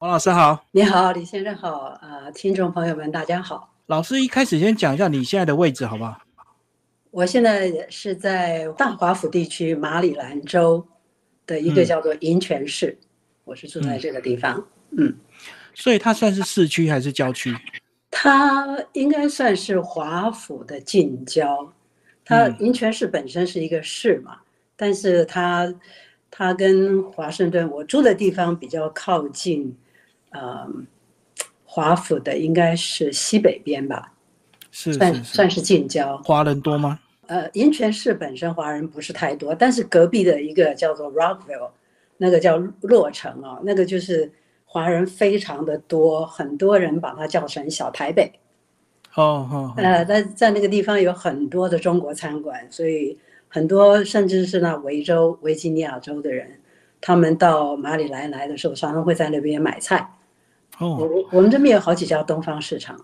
王老师好，你好，李先生好，呃，听众朋友们大家好。老师一开始先讲一下你现在的位置好不好？我现在是在大华府地区马里兰州的一个叫做银泉市，我是住在这个地方。嗯，所以它算是市区还是郊区？它应该算是华府的近郊。它银泉市本身是一个市嘛，但是它它跟华盛顿我住的地方比较靠近，呃，华府的应该是西北边吧。是算算是近郊，华人多吗？呃，银泉市本身华人不是太多，但是隔壁的一个叫做 Rockville，那个叫洛城哦，那个就是华人非常的多，很多人把它叫成小台北。哦哦。呃，在在那个地方有很多的中国餐馆，所以很多甚至是那维州、维吉尼亚州的人，他们到马里兰来的时候，常常会在那边买菜。哦。我我们这边有好几家东方市场。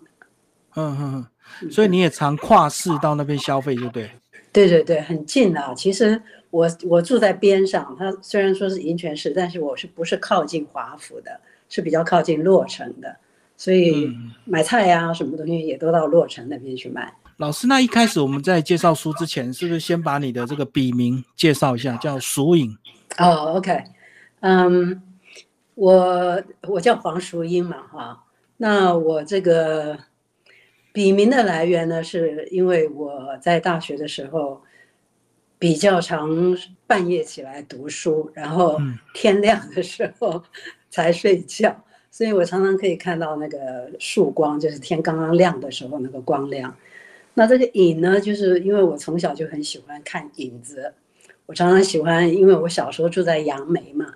嗯嗯嗯。所以你也常跨市到那边消费，就对。对对对，很近啊。其实我我住在边上，它虽然说是银泉市，但是我是不是靠近华府的，是比较靠近洛城的，所以买菜呀，什么东西也都到洛城那边去买。老师，那一开始我们在介绍书之前，是不是先把你的这个笔名介绍一下，叫蜀影？哦，OK，嗯，我我叫黄淑英嘛，哈，那我这个。笔名的来源呢，是因为我在大学的时候比较常半夜起来读书，然后天亮的时候才睡觉，所以我常常可以看到那个曙光，就是天刚刚亮的时候那个光亮。那这个影呢，就是因为我从小就很喜欢看影子，我常常喜欢，因为我小时候住在杨梅嘛，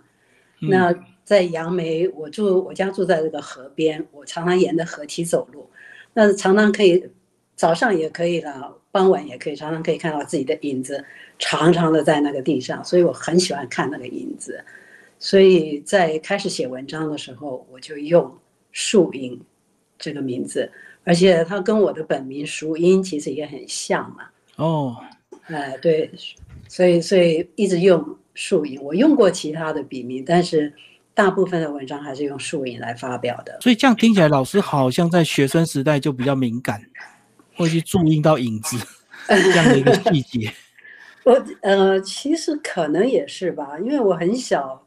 那在杨梅，我住我家住在这个河边，我常常沿着河堤走路。那常常可以，早上也可以了，傍晚也可以，常常可以看到自己的影子，长长的在那个地上，所以我很喜欢看那个影子。所以在开始写文章的时候，我就用树影这个名字，而且它跟我的本名淑英其实也很像嘛。哦，哎，对，所以所以一直用树影，我用过其他的笔名，但是。大部分的文章还是用树影来发表的，所以这样听起来，老师好像在学生时代就比较敏感，会去注意到影子 这样的一个细节。我呃，其实可能也是吧，因为我很小，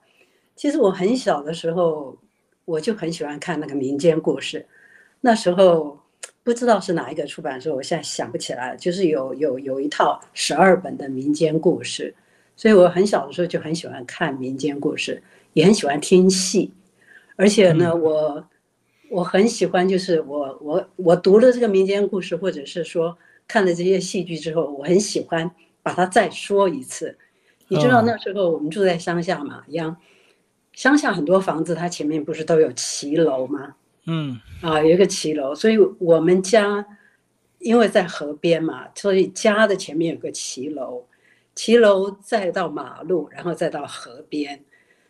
其实我很小的时候，我就很喜欢看那个民间故事。那时候不知道是哪一个出版社，我现在想不起来，就是有有有一套十二本的民间故事，所以我很小的时候就很喜欢看民间故事。也很喜欢听戏，而且呢，我我很喜欢，就是我我我读了这个民间故事，或者是说看了这些戏剧之后，我很喜欢把它再说一次。你知道那时候我们住在乡下嘛，一样，乡下很多房子它前面不是都有骑楼吗？嗯，啊，有一个骑楼，所以我们家因为在河边嘛，所以家的前面有个骑楼，骑楼再到马路，然后再到河边。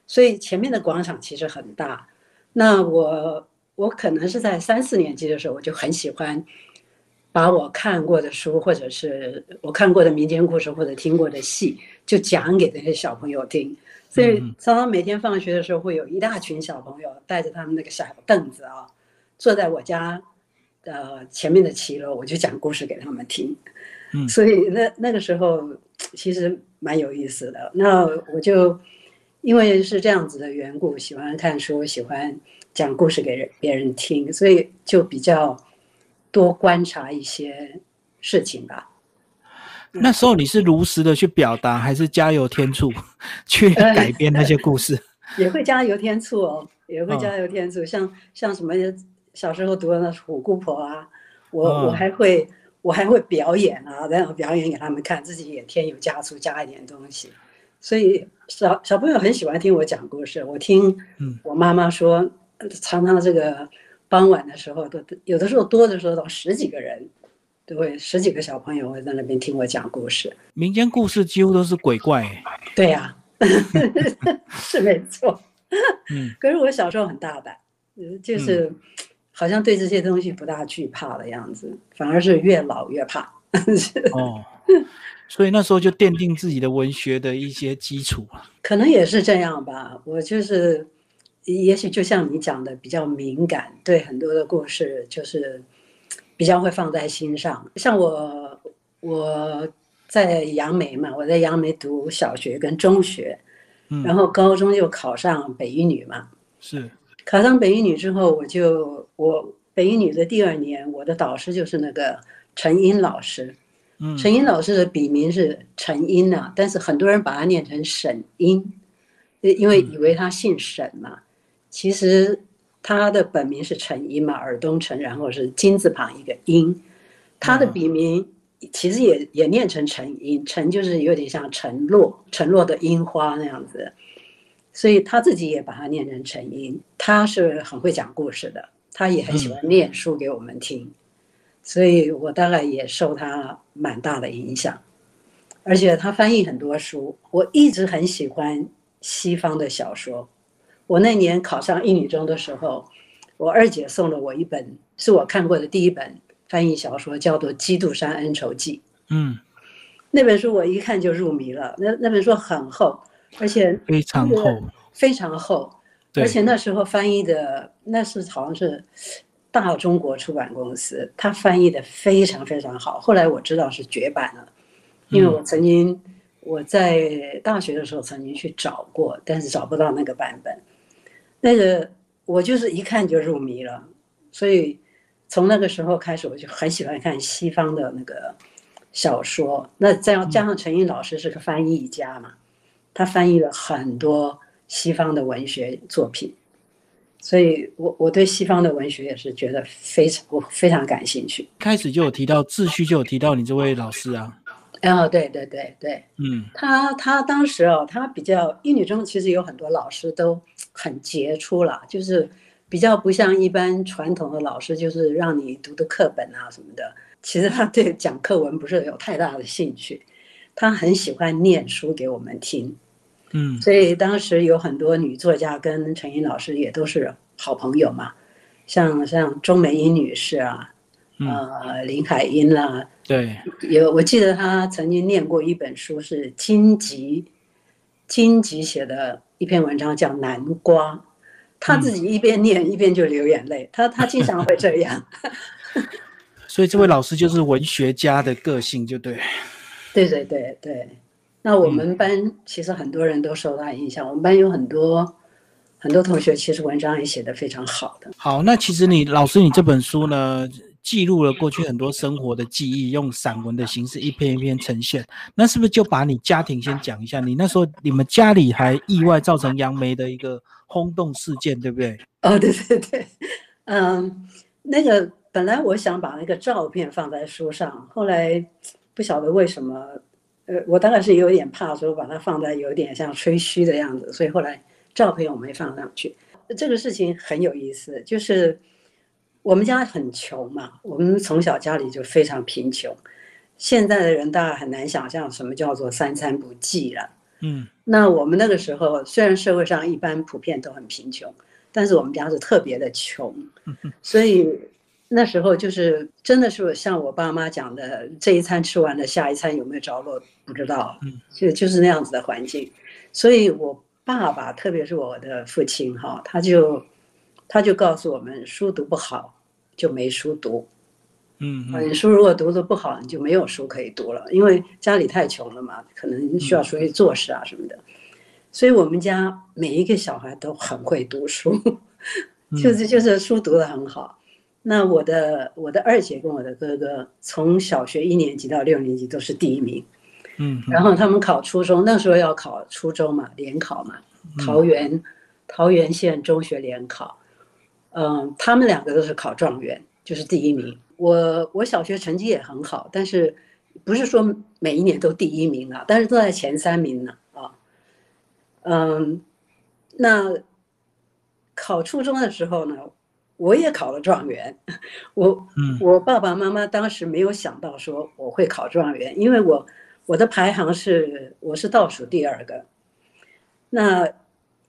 所以前面的广场其实很大，那我我可能是在三四年级的时候，我就很喜欢把我看过的书，或者是我看过的民间故事，或者听过的戏，就讲给那些小朋友听。所以常常每天放学的时候，会有一大群小朋友带着他们那个小凳子啊，坐在我家呃前面的骑楼，我就讲故事给他们听。嗯，所以那那个时候其实蛮有意思的。那我就。因为是这样子的缘故，喜欢看书，喜欢讲故事给人别人听，所以就比较多观察一些事情吧。那时候你是如实的去表达，还是加油添醋去改编那些故事？也会加油添醋哦，也会加油添醋。像像什么小时候读的那《虎姑婆》啊，我我还会我还会表演啊，然后表演给他们看，自己也添油加醋，加一点东西。所以小小朋友很喜欢听我讲故事。我听我妈妈说，常常这个傍晚的时候，都有的时候多的时候到十几个人，都会十几个小朋友会在那边听我讲故事。民间故事几乎都是鬼怪。对呀，是没错。嗯，可是我小时候很大胆，就是好像对这些东西不大惧怕的样子，反而是越老越怕。哦。所以那时候就奠定自己的文学的一些基础啊可能也是这样吧。我就是也许就像你讲的，比较敏感，对很多的故事就是比较会放在心上。像我，我在杨梅嘛，我在杨梅读小学跟中学，嗯然后高中就考上北一女嘛。是。考上北一女之后，我就我北一女的第二年，我的导师就是那个陈英老师。嗯。陈英老师的笔名是陈英啊，但是很多人把它念成沈英，因为以为他姓沈嘛。其实他的本名是陈英嘛，尔东陈，然后是金字旁一个英。他的笔名其实也也念成陈英，陈就是有点像陈落，陈落的樱花那样子。所以他自己也把它念成陈英。他是很会讲故事的，他也很喜欢念书给我们听。所以我大概也受他蛮大的影响，而且他翻译很多书，我一直很喜欢西方的小说。我那年考上英语中的时候，我二姐送了我一本，是我看过的第一本翻译小说，叫做《基督山恩仇记》。嗯，那本书我一看就入迷了。那那本书很厚，而且非常厚，非常厚。而且那时候翻译的那是好像是大中国出版公司，他翻译的非常非常好。后来我知道是绝版了，因为我曾经我在大学的时候曾经去找过，但是找不到那个版本。那个我就是一看就入迷了，所以从那个时候开始，我就很喜欢看西方的那个小说。那再加上陈英老师是个翻译家嘛，他翻译了很多西方的文学作品，所以我我对西方的文学也是觉得非常我非常感兴趣。开始就有提到秩序，就有提到你这位老师啊。哦，对对对对，嗯，他他当时哦，他比较英语中其实有很多老师都很杰出了，就是比较不像一般传统的老师，就是让你读读课本啊什么的。其实他对讲课文不是有太大的兴趣，他很喜欢念书给我们听，嗯，所以当时有很多女作家跟陈英老师也都是好朋友嘛，像像钟美英女士啊。呃，林海音啦，对，有我记得她曾经念过一本书，是金吉，金吉写的一篇文章叫《南瓜》，她自己一边念一边就流眼泪，她她经常会这样。所以这位老师就是文学家的个性，就对。对对对对，那我们班其实很多人都受他影响，我们班有很多很多同学其实文章也写得非常好的。好，那其实你老师你这本书呢？记录了过去很多生活的记忆，用散文的形式一篇一篇呈现。那是不是就把你家庭先讲一下？你那时候你们家里还意外造成杨梅的一个轰动事件，对不对？哦，对对对，嗯，那个本来我想把那个照片放在书上，后来不晓得为什么，呃，我当然是有点怕说把它放在有点像吹嘘的样子，所以后来照片我没放上去。这个事情很有意思，就是。我们家很穷嘛，我们从小家里就非常贫穷。现在的人大概很难想象什么叫做三餐不济了。嗯，那我们那个时候虽然社会上一般普遍都很贫穷，但是我们家是特别的穷。所以那时候就是真的是像我爸妈讲的，这一餐吃完了，下一餐有没有着落不知道。嗯，就就是那样子的环境。所以我爸爸，特别是我的父亲哈，他就。他就告诉我们，书读不好就没书读，嗯，你书如果读的不好，你就没有书可以读了，因为家里太穷了嘛，可能需要出去做事啊什么的。所以我们家每一个小孩都很会读书，就是就是书读的很好。那我的我的二姐跟我的哥哥，从小学一年级到六年级都是第一名，嗯，然后他们考初中，那时候要考初中嘛，联考嘛，桃园桃园县中学联考。嗯，他们两个都是考状元，就是第一名。我我小学成绩也很好，但是不是说每一年都第一名啊，但是都在前三名呢啊。嗯，那考初中的时候呢，我也考了状元。我我爸爸妈妈当时没有想到说我会考状元，因为我我的排行是我是倒数第二个。那。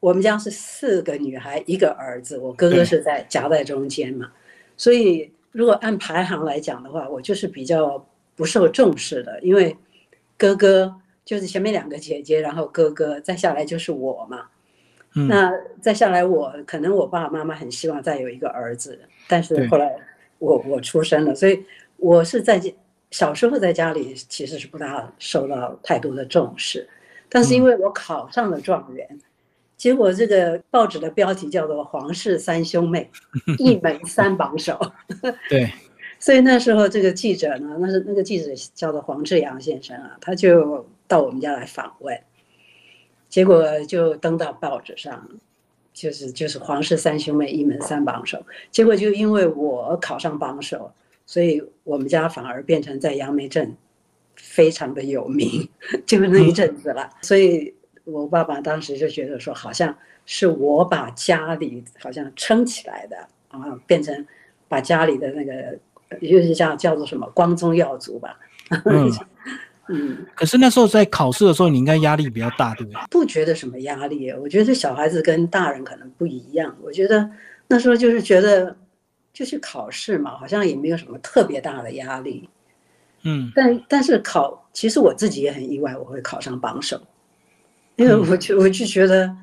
我们家是四个女孩，一个儿子，我哥哥是在夹在中间嘛，所以如果按排行来讲的话，我就是比较不受重视的，因为哥哥就是前面两个姐姐，然后哥哥再下来就是我嘛，嗯。那再下来我，可能我爸爸妈妈很希望再有一个儿子，但是后来我我出生了，所以我是在家小时候在家里其实是不大受到太多的重视，但是因为我考上了状元，结果这个报纸的标题叫做“皇室三兄妹，一门三榜首”，对，所以那时候这个记者呢，那是那个记者叫做黄志阳先生啊，他就到我们家来访问，结果就登到报纸上，就是就是皇室三兄妹一门三榜首，结果就因为我考上榜首，所以我们家反而变成在杨梅镇非常的有名，就是那一阵子了，所以我爸爸当时就觉得说，好像是我把家里好像撑起来的啊，变成把家里的那个。就是叫叫做什么光宗耀祖吧，嗯 嗯，可是那时候在考试的时候，你应该压力比较大，对不对？不觉得什么压力。我觉得小孩子跟大人可能不一样。我觉得那时候就是觉得就去考试嘛，好像也没有什么特别大的压力。嗯但但是考，其实我自己也很意外，我会考上榜首，因为我就我就觉得，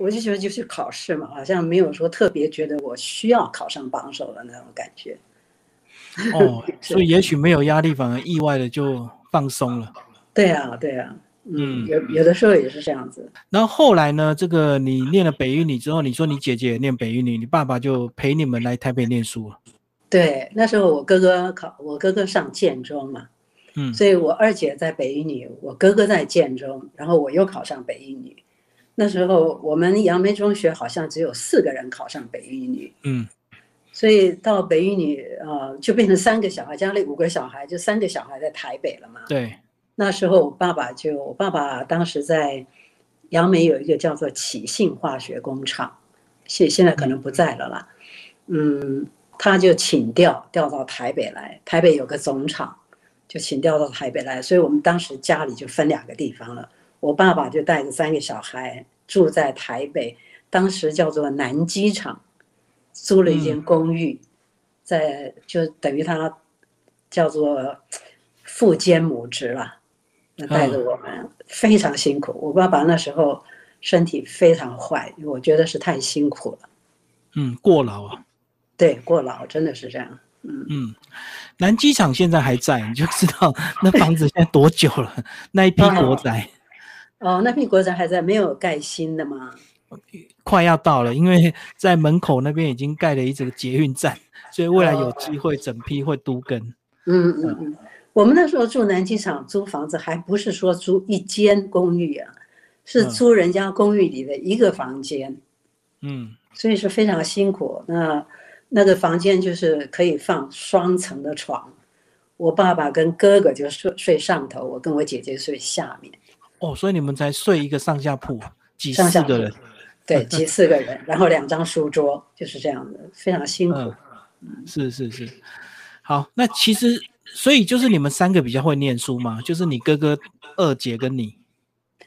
我就觉得就去考试嘛，好像没有说特别觉得我需要考上榜首的那种感觉。哦，所以也许没有压力，反而意外的就放松了。对啊，对啊，嗯嗯，有有的时候也是这样子。然后后来呢，这个你念了北语女之后，你说你姐姐也念北语女，你爸爸就陪你们来台北念书了。对，那时候我哥哥考，我哥哥上建中嘛，嗯所以我二姐在北一女，我哥哥在建中，然后我又考上北一女。那时候我们杨梅中学好像只有四个人考上北一女，嗯所以到北一女呃就变成三个小孩，家里五个小孩，就三个小孩在台北了嘛。对，那时候我爸爸就，我爸爸当时在杨梅有一个叫做启信化学工厂，现现在可能不在了啦。嗯，他就请调调到台北来，台北有个总厂，就请调到台北来，所以我们当时家里就分两个地方了。我爸爸就带着三个小孩住在台北，当时叫做南机场，租了一间公寓，在就等于他叫做父兼母职了。那带着我们非常辛苦。我爸爸那时候身体非常坏，我觉得是太辛苦了。嗯，过劳啊。对，过劳真的是这样。嗯，嗯，南机场现在还在，你就知道那房子现在多久了，那一批国宅哦，那批国宅还在，没有盖新的吗？快要到了，因为在门口那边已经盖了一整个捷运站，所以未来有机会整批会都跟。嗯嗯嗯。我们那时候住南机场租房子，还不是说租一间公寓啊，是租人家公寓里的一个房间。嗯，所以是非常辛苦。那那个房间就是可以放双层的床，我爸爸跟哥哥就睡睡上头，我跟我姐姐睡下面。哦，所以你们才睡一个上下铺，几上下四个人。对，挤四个人，然后两张书桌，就是这样的，非常辛苦。嗯，是是是。好，那其实所以就是你们三个比较会念书嘛，就是你哥哥、二姐跟你。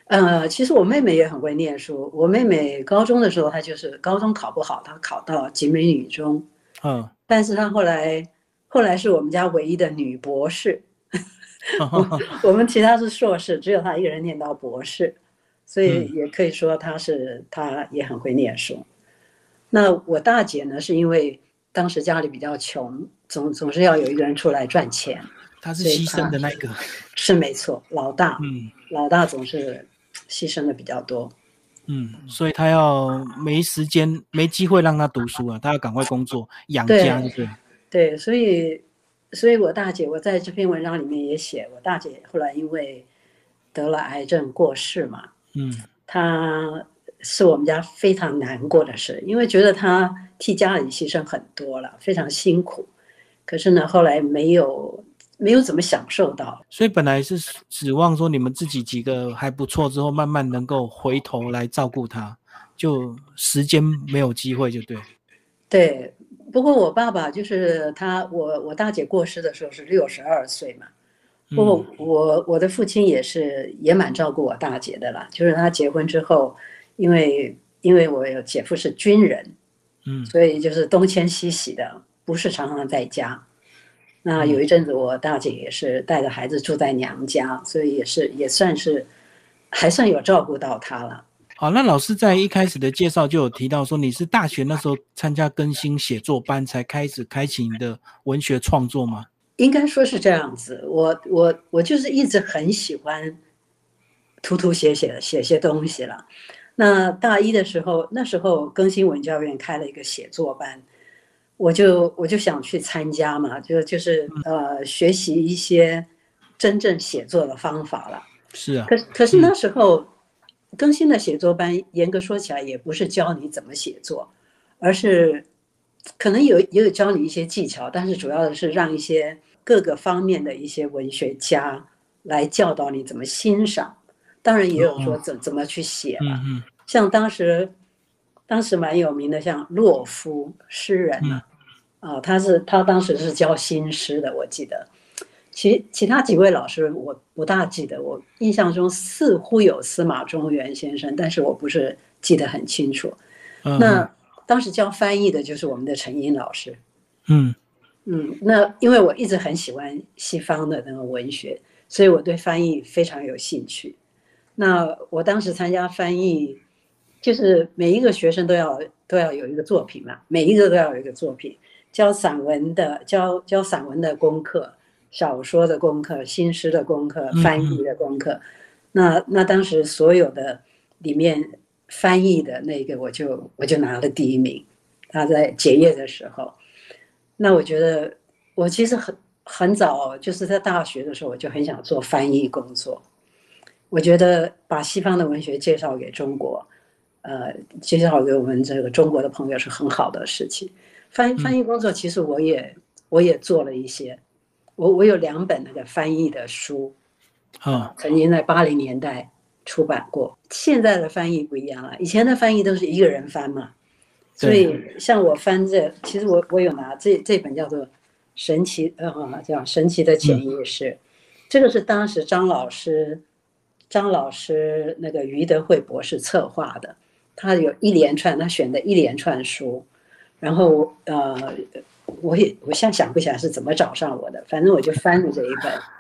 呃，其实我妹妹也很会念书。我妹妹高中的时候，她就是高中考不好，她考到集美女中，嗯，但是她后来后来是我们家唯一的女博士。我们其他是硕士，只有她一个人念到博士，所以也可以说他是他也很会念书。那我大姐呢，是因为当时家里比较穷，总总是要有一个人出来赚钱。他是牺牲的那个，是没错，老大，嗯，老大总是牺牲的比较多。嗯，所以他要没时间、没机会让他读书啊，他要赶快工作养家，对对？对，所以，所以我大姐，我在这篇文章里面也写，我大姐后来因为得了癌症过世嘛，嗯，他是我们家非常难过的事，因为觉得他替家里牺牲很多了，非常辛苦，可是呢，后来没有。没有怎么享受到，所以本来是指望说你们自己几个还不错，之后慢慢能够回头来照顾他，就时间没有机会，就对。对，不过我爸爸就是他，我我大姐过世的时候是六十二岁嘛，不过我我的父亲也是也蛮照顾我大姐的啦，就是他结婚之后，因为因为我有姐夫是军人，嗯，所以就是东迁西徙的，不是常常在家。那有一阵子，我大姐也是带着孩子住在娘家，所以也是也算是还算有照顾到她了。好，那老师在一开始的介绍就有提到说，你是大学那时候参加更新写作班才开始开启你的文学创作吗？应该说是这样子。我我我就是一直很喜欢涂涂写写写些东西了。那大一的时候，那时候更新文教院开了一个写作班，我就我就想去参加嘛，就就是呃学习一些真正写作的方法了。是啊。可可是那时候。更新的写作班，严格说起来也不是教你怎么写作，而是可能有也有教你一些技巧，但是主要的是让一些各个方面的一些文学家来教导你怎么欣赏。当然也有说怎怎么去写了，像当时当时蛮有名的，像洛夫诗人啊，他是他当时是教新诗的，我记得。其其他几位老师我不大记得，我印象中似乎有司马中原先生，但是我不是记得很清楚。那当时教翻译的就是我们的陈英老师。嗯嗯，那因为我一直很喜欢西方的那个文学，所以我对翻译非常有兴趣。那我当时参加翻译，就是每一个学生都要都要有一个作品嘛，每一个都要有一个作品，教散文的教教散文的功课。小说的功课、新诗的功课、翻译的功课，那那当时所有的里面翻译的那个，我就我就拿了第一名。他在结业的时候，那我觉得我其实很很早，就是在大学的时候，我就很想做翻译工作。我觉得把西方的文学介绍给中国，呃，介绍给我们这个中国的朋友是很好的事情。翻翻译工作其实我也我也做了一些。我我有两本那个翻译的书，啊，曾经在八零年代出版过。现在的翻译不一样了，以前的翻译都是一个人翻嘛，所以像我翻这，其实我我有拿这这本叫做《神奇》呃叫《神奇的潜意识》，这个是当时张老师张老师那个余德惠博士策划的，他有一连串他选的一连串书，然后呃。我也我现在想不起来是怎么找上我的，反正我就翻了这一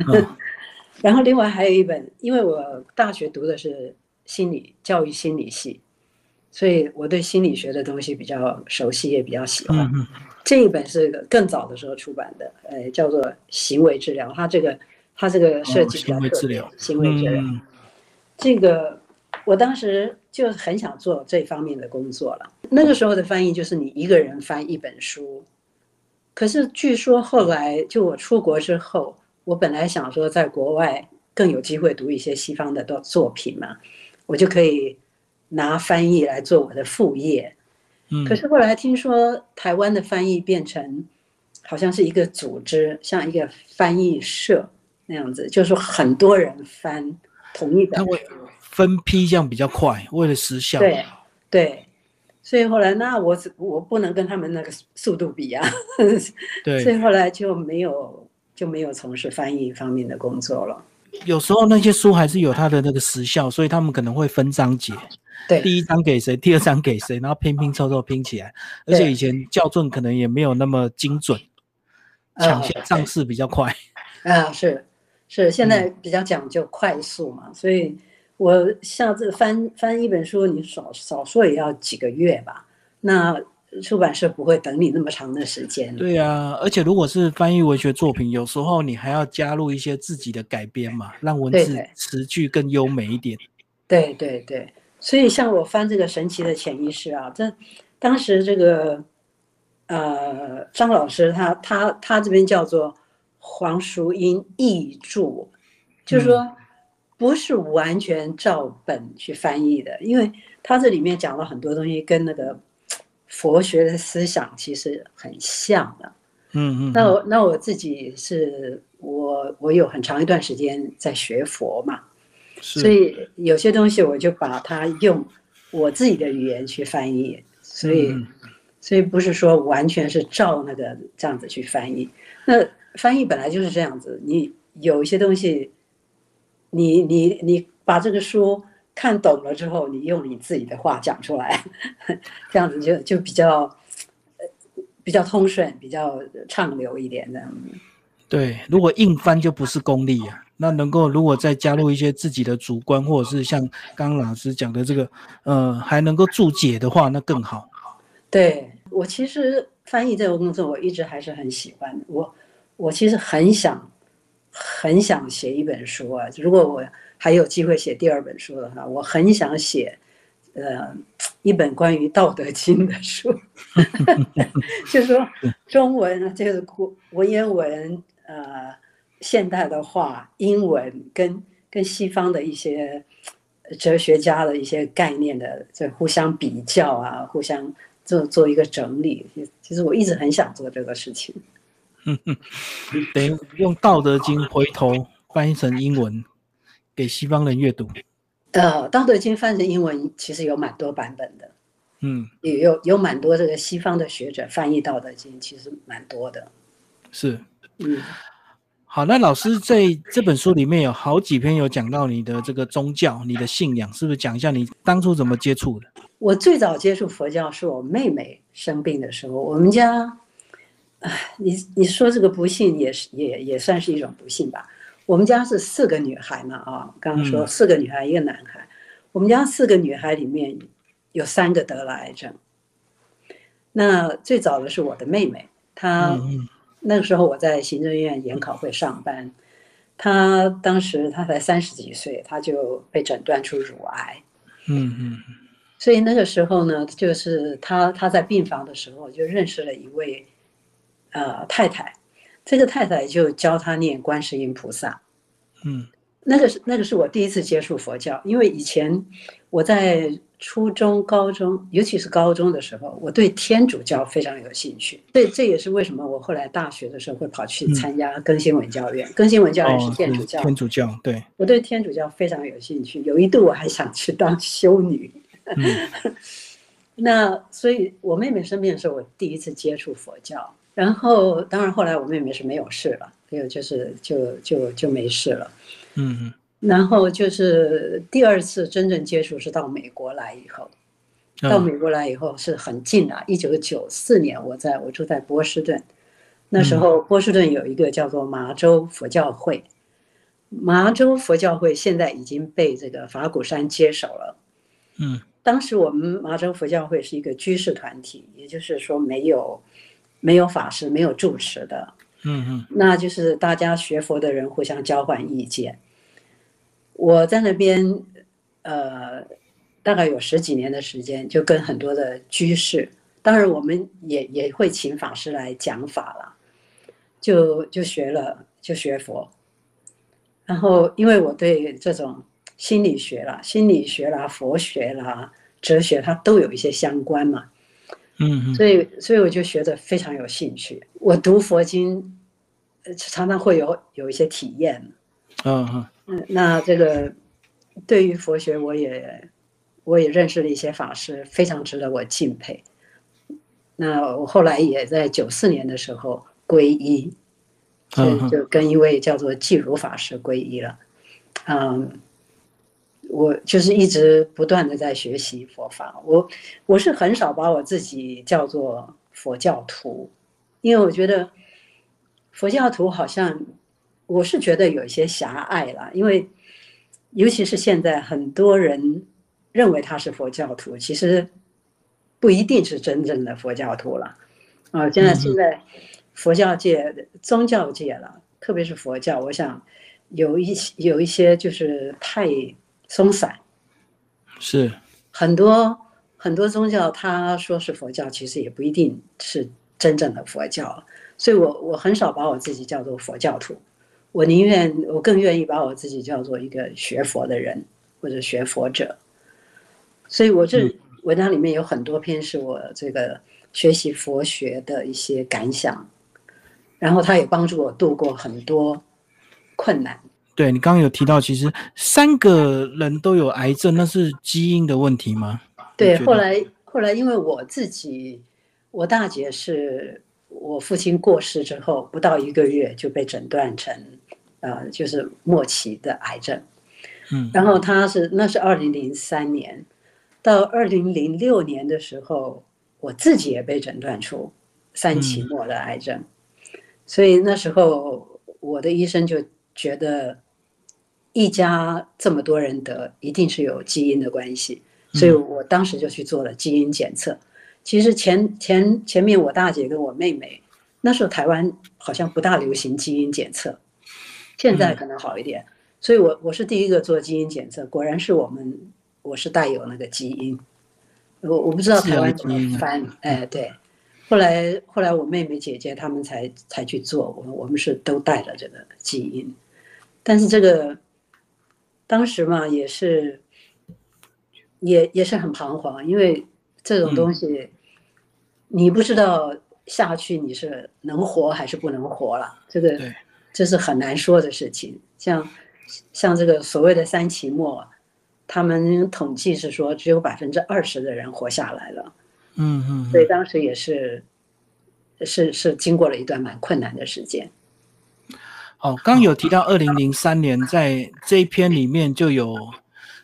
本，然后另外还有一本，因为我大学读的是心理教育心理系，所以我对心理学的东西比较熟悉，也比较喜欢。这一本是更早的时候出版的，呃，叫做行为治疗，它这个它这个设计比较特别，行为治疗。这个我当时就很想做这方面的工作了。那个时候的翻译就是你一个人翻一本书。可是据说后来，就我出国之后，我本来想说在国外更有机会读一些西方的作作品嘛，我就可以拿翻译来做我的副业。嗯。可是后来听说台湾的翻译变成好像是一个组织，像一个翻译社那样子，就是说很多人翻同一本书，分批这样比较快，为了时效。对对。所以后来，那我我不能跟他们那个速度比啊，对，所以后来就没有就没有从事翻译方面的工作了。有时候那些书还是有它的那个时效，所以他们可能会分章节，对，第一章给谁，第二章给谁，然后拼拼凑凑拼起来。而且以前校正可能也没有那么精准，抢先上市比较快。啊，是是，现在比较讲究快速嘛，所以。我下次翻翻一本书，你少少说也要几个月吧？那出版社不会等你那么长的时间。对呀，而且如果是翻译文学作品，有时候你还要加入一些自己的改编嘛，让文字词句更优美一点。对对对，所以像我翻这个《神奇的潜意识》啊，这当时这个呃张老师他他他这边叫做黄淑英译著，就是说。不是完全照本去翻译的，因为他这里面讲了很多东西，跟那个佛学的思想其实很像的。嗯嗯。那我那我自己是我我有很长一段时间在学佛嘛，所以有些东西我就把它用我自己的语言去翻译，所以所以不是说完全是照那个这样子去翻译。那翻译本来就是这样子，你有一些东西。你你你把这个书看懂了之后，你用你自己的话讲出来，这样子就就比较呃比较通顺，比较畅流一点这样子。对，如果硬翻就不是功力啊。那能够如果再加入一些自己的主观，或者是像刚刚老师讲的这个，呃，还能够注解的话，那更好。对我其实翻译这个工作，我一直还是很喜欢。我我其实很想很想写一本书啊，如果我还有机会写第二本书的话，我很想写。呃，一本关于《道德经》的书，就是说中文这个古文言文，呃，现代的话，英文跟跟西方的一些哲学家的一些概念的这互相比较啊，互相做做一个整理。其实我一直很想做这个事情。嗯嗯，等于用《道德经》回头翻译成英文给西方人阅读。呃，《道德经》翻成英文其实有蛮多版本的，嗯，也有有蛮多这个西方的学者翻译《道德经》，其实蛮多的。是，嗯，好，那老师在这本书里面有好几篇有讲到你的这个宗教、你的信仰，是不是讲一下你当初怎么接触的？我最早接触佛教是我妹妹生病的时候，我们家，哎，你你说这个不幸也是也也算是一种不幸吧。我们家是四个女孩嘛，啊，刚刚说四个女孩一个男孩，我们家四个女孩里面有三个得了癌症。那最早的是我的妹妹，她那个时候我在行政院研考会上班，她当时她才三十几岁，她就被诊断出乳癌。嗯嗯，所以那个时候呢，就是她她在病房的时候就认识了一位呃太太。这个太太就教他念观世音菩萨，嗯，那个是那个是我第一次接触佛教，因为以前我在初中、高中，尤其是高中的时候，我对天主教非常有兴趣。这这也是为什么我后来大学的时候会跑去参加更新文教院。更新文教院是天主教，天主教对。我对天主教非常有兴趣，有一度我还想去当修女。那所以，我妹妹生病的时候，我第一次接触佛教。然后，当然后来我妹妹是没有事了，没有就是就就就没事了，嗯嗯。然后就是第二次真正接触是到美国来以后，到美国来以后是很近的。一九九四年，我在我住在波士顿，那时候波士顿有一个叫做麻州佛教会，麻州佛教会现在已经被这个法鼓山接手了，嗯。当时我们麻州佛教会是一个居士团体，也就是说没有。没有法师，没有住持的，嗯嗯，那就是大家学佛的人互相交换意见。我在那边，呃，大概有十几年的时间，就跟很多的居士，当然我们也也会请法师来讲法了，就就学了，就学佛。然后，因为我对这种心理学啦、心理学啦、佛学啦、哲学，它都有一些相关嘛。嗯，所以所以我就学得非常有兴趣。我读佛经，常常会有有一些体验。嗯嗯，那这个对于佛学，我也我也认识了一些法师，非常值得我敬佩。那我后来也在九四年的时候皈依，就就跟一位叫做寂如法师皈依了。嗯。我就是一直不断的在学习佛法，我我是很少把我自己叫做佛教徒，因为我觉得佛教徒好像我是觉得有一些狭隘了，因为尤其是现在很多人认为他是佛教徒，其实不一定是真正的佛教徒了啊。现在现在佛教界、宗教界了，特别是佛教，我想有一些有一些就是太。松散，是很多很多宗教，他说是佛教，其实也不一定是真正的佛教。所以我我很少把我自己叫做佛教徒，我宁愿我更愿意把我自己叫做一个学佛的人或者学佛者。所以我这文章里面有很多篇是我这个学习佛学的一些感想，然后他也帮助我度过很多困难。对你刚刚有提到，其实三个人都有癌症，那是基因的问题吗？对，后来后来因为我自己，我大姐是我父亲过世之后不到一个月就被诊断成，呃，就是末期的癌症。嗯，然后她是那是二零零三年，到二零零六年的时候，我自己也被诊断出三期末的癌症，所以那时候我的医生就觉得。一家这么多人得，一定是有基因的关系，所以我当时就去做了基因检测。其实前前前面我大姐跟我妹妹，那时候台湾好像不大流行基因检测，现在可能好一点。所以我我是第一个做基因检测，果然是我们我是带有那个基因。我我不知道台湾怎么翻，哎对。后来后来我妹妹姐姐他们才才去做，我我们是都带了这个基因，但是这个当时嘛也是也也是很彷徨，因为这种东西你不知道下去你是能活还是不能活了，这个这是很难说的事情。像像这个所谓的三期末，他们统计是说只有百分之二十的人活下来了。嗯嗯，所以当时也是，是是经过了一段蛮困难的时间。哦，刚有提到二零零三年，在这一篇里面就有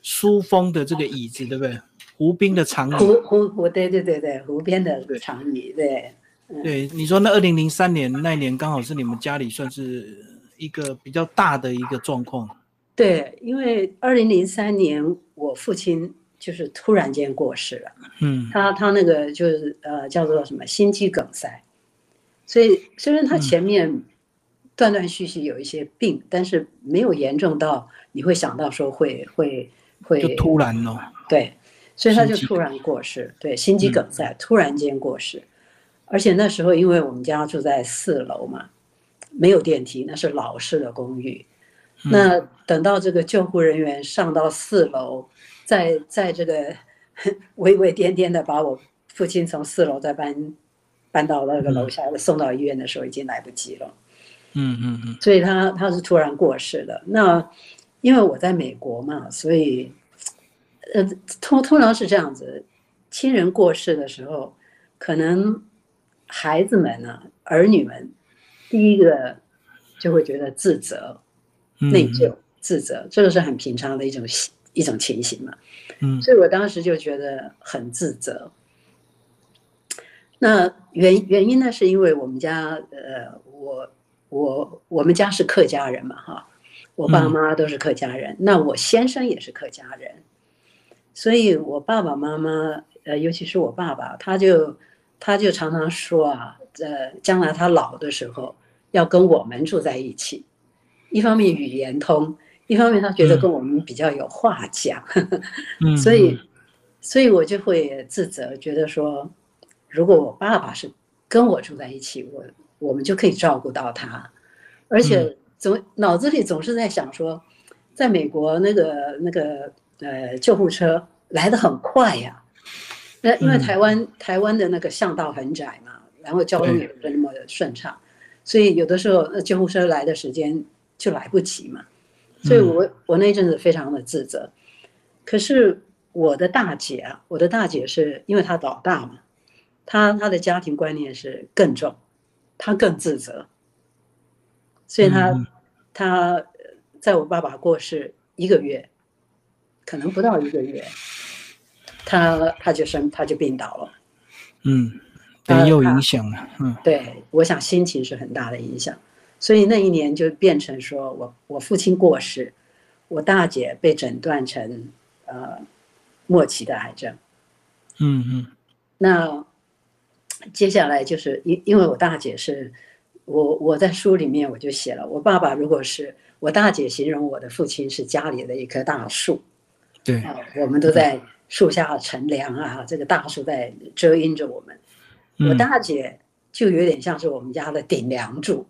书风的这个椅子，对不对？湖滨的长椅。湖湖湖，对对对对，湖边的长椅，对。对，你说那二零零三年那年刚好是你们家里算是一个比较大的一个状况。对，因为二零零三年我父亲。就是突然间过世了，嗯，他他那个就是呃叫做什么心肌梗塞，所以虽然他前面断断续续有一些病，但是没有严重到你会想到说会会会就突然哦，对，所以他就突然过世，对，心肌梗塞突然间过世，而且那时候因为我们家住在四楼嘛，没有电梯，那是老式的公寓，那等到这个救护人员上到四楼。在在这个 微微颠颠的把我父亲从四楼再搬搬到那个楼下送到医院的时候，已经来不及了。嗯嗯嗯。所以他他是突然过世的。那因为我在美国嘛，所以呃通通常是这样子，亲人过世的时候，可能孩子们呢，儿女们第一个就会觉得自责、内疚、自责，这个是很平常的一种。一种情形嘛，嗯，所以我当时就觉得很自责。那原原因呢，是因为我们家，呃，我我我们家是客家人嘛，哈，我爸妈都是客家人，那我先生也是客家人，所以我爸爸妈妈，呃，尤其是我爸爸，他就他就常常说啊，呃，将来他老的时候要跟我们住在一起，一方面语言通。一方面，他觉得跟我们比较有话讲，所以，所以我就会自责，觉得说，如果我爸爸是跟我住在一起，我我们就可以照顾到他，而且总脑子里总是在想说，在美国那个那个呃救护车来的很快呀，那因为台湾台湾的那个巷道很窄嘛，然后交通也不是那么顺畅，所以有的时候救护车来的时间就来不及嘛。所以，我我那阵子非常的自责，可是我的大姐啊，我的大姐是因为她老大嘛，她她的家庭观念是更重，她更自责，所以他他在我爸爸过世一个月，可能不到一个月，他他就生他就病倒了，嗯，也有影响了，嗯，对，我想心情是很大的影响。所以那一年就变成说，我我父亲过世，我大姐被诊断成呃末期的癌症。嗯嗯。那接下来就是因因为我大姐是，我我在书里面我就写了，我爸爸如果是我大姐形容我的父亲是家里的一棵大树，对，我们都在树下乘凉啊，这个大树在遮阴着我们。我大姐就有点像是我们家的顶梁柱。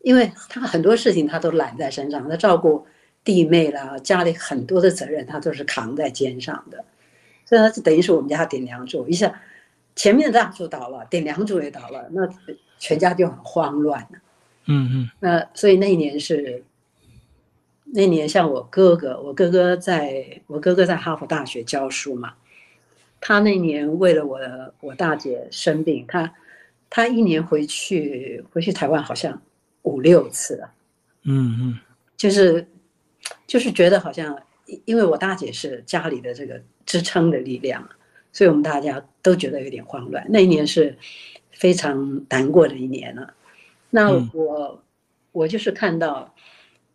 因为她很多事情她都揽在身上，她照顾弟妹啦，家里很多的责任她都是扛在肩上的，所以她就等于是我们家顶梁柱。一下前面的大树倒了，顶梁柱也倒了，那全家就很慌乱了。嗯嗯。那所以那一年是那年，像我哥哥，我哥哥在我哥哥在哈佛大学教书嘛，他那年为了我我大姐生病，他他一年回去回去台湾好像。五六次了，嗯嗯，就是就是觉得好像，因为我大姐是家里的这个支撑的力量，所以我们大家都觉得有点慌乱。那一年是非常难过的一年了。那我我就是看到，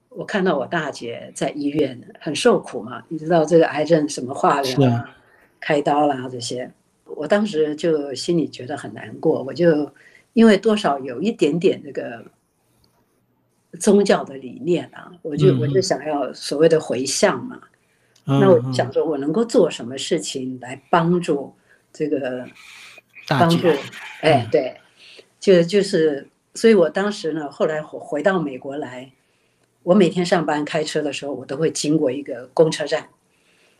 我看到我大姐在医院很受苦嘛，你知道这个癌症什么化疗啊、开刀啦这些，我当时就心里觉得很难过，我就因为多少有一点点这个宗教的理念啊，我就我就想要所谓的回向嘛，那我想说我能够做什么事情来帮助这个帮助，哎对，就就是，所以我当时呢，后来回到美国来。我每天上班开车的时候，我都会经过一个公车站。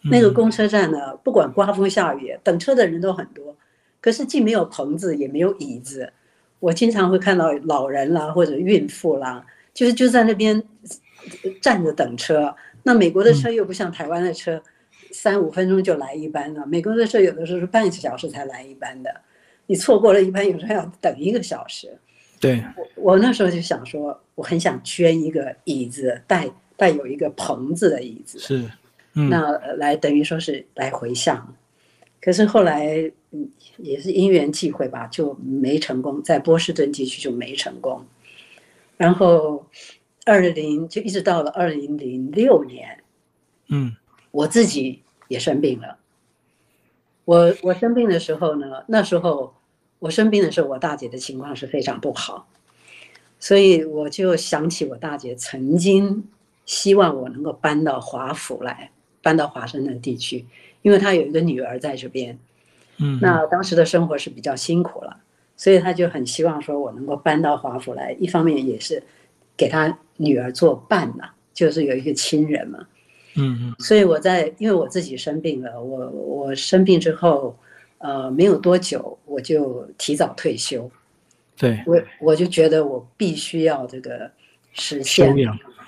那个公车站呢，不管刮风下雨，等车的人都很多。可是既没有棚子，也没有椅子。我经常会看到老人啦，或者孕妇啦，就是就在那边站着等车。那美国的车又不像台湾的车，三五分钟就来一班了。美国的车有的时候是半个小时才来一班的，你错过了一班，有时候要等一个小时。对，我我那时候就想说，我很想捐一个椅子，带带有一个棚子的椅子，是，那来等于说是来回向，可是后来嗯也是因缘际会吧，就没成功，在波士顿地区就没成功，然后二零就一直到了二零零六年，嗯，我自己也生病了，我我生病的时候呢，那时候。我生病的时候，我大姐的情况是非常不好，所以我就想起我大姐曾经希望我能够搬到华府来，搬到华盛顿地区，因为她有一个女儿在这边。嗯，那当时的生活是比较辛苦了，所以她就很希望说我能够搬到华府来，一方面也是给他女儿做伴嘛，就是有一个亲人嘛。嗯嗯，所以我在因为我自己生病了，我我生病之后。呃，没有多久我就提早退休，对我我就觉得我必须要这个实现，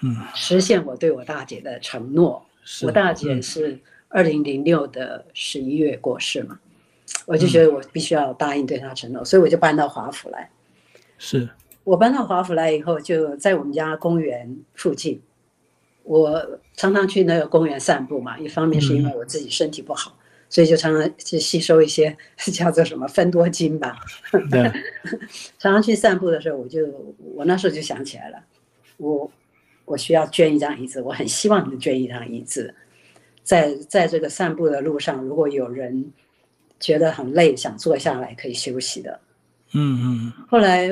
嗯，实现我对我大姐的承诺。我大姐是二零零六的十一月过世嘛，我就觉得我必须要答应对她承诺，所以我就搬到华府来。是我搬到华府来以后，就在我们家公园附近，我常常去那个公园散步嘛。一方面是因为我自己身体不好。所以就常常去吸收一些 叫做什么分多精吧。常常去散步的时候，我就我那时候就想起来了，我我需要捐一张椅子，我很希望能捐一张椅子，在在这个散步的路上，如果有人觉得很累，想坐下来可以休息的。嗯嗯。后来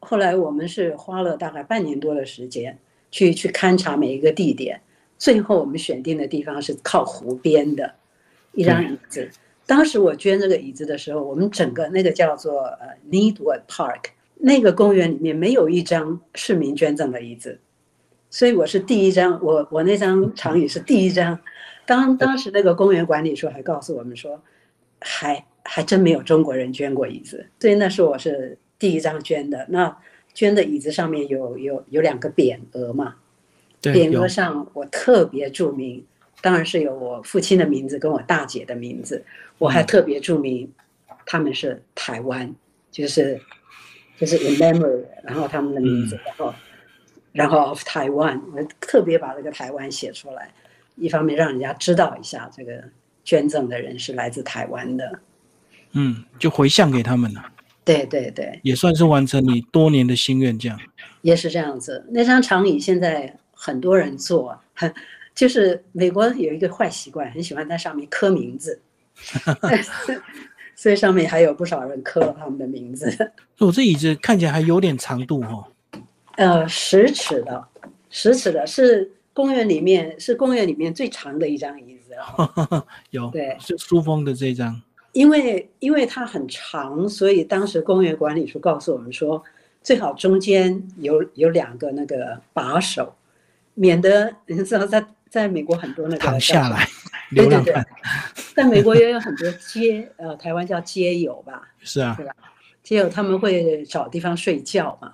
后来我们是花了大概半年多的时间去去勘察每一个地点，最后我们选定的地方是靠湖边的。一张椅子，当时我捐这个椅子的时候，我们整个那个叫做呃 Needwood Park 那个公园里面没有一张市民捐赠的椅子，所以我是第一张，我我那张长椅是第一张。当当时那个公园管理处还告诉我们说，还还真没有中国人捐过椅子，所以那是我是第一张捐的。那捐的椅子上面有有有两个匾额嘛，匾额上我特别注明。当然是有我父亲的名字跟我大姐的名字，我还特别注明他们是台湾，就是就是 in memory，然后他们的名字，然后然后 of Taiwan，我特别把这个台湾写出来，一方面让人家知道一下这个捐赠的人是来自台湾的，嗯，就回向给他们了，对对对，也算是完成你多年的心愿，这样也是这样子。那张长椅现在很多人坐，很。就是美国有一个坏习惯，很喜欢在上面刻名字，所以上面还有不少人刻了他们的名字。我这椅子看起来还有点长度哦。呃，十尺的，十尺的是公园里面是公园里面最长的一张椅子。有，对，是书封的这张。因为因为它很长，所以当时公园管理处告诉我们说，最好中间有有两个那个把手，免得你知道在。在美国很多那个躺下来，对对对，在美国也有很多街，呃，台湾叫街友吧，是啊，对吧？街友他们会找地方睡觉嘛。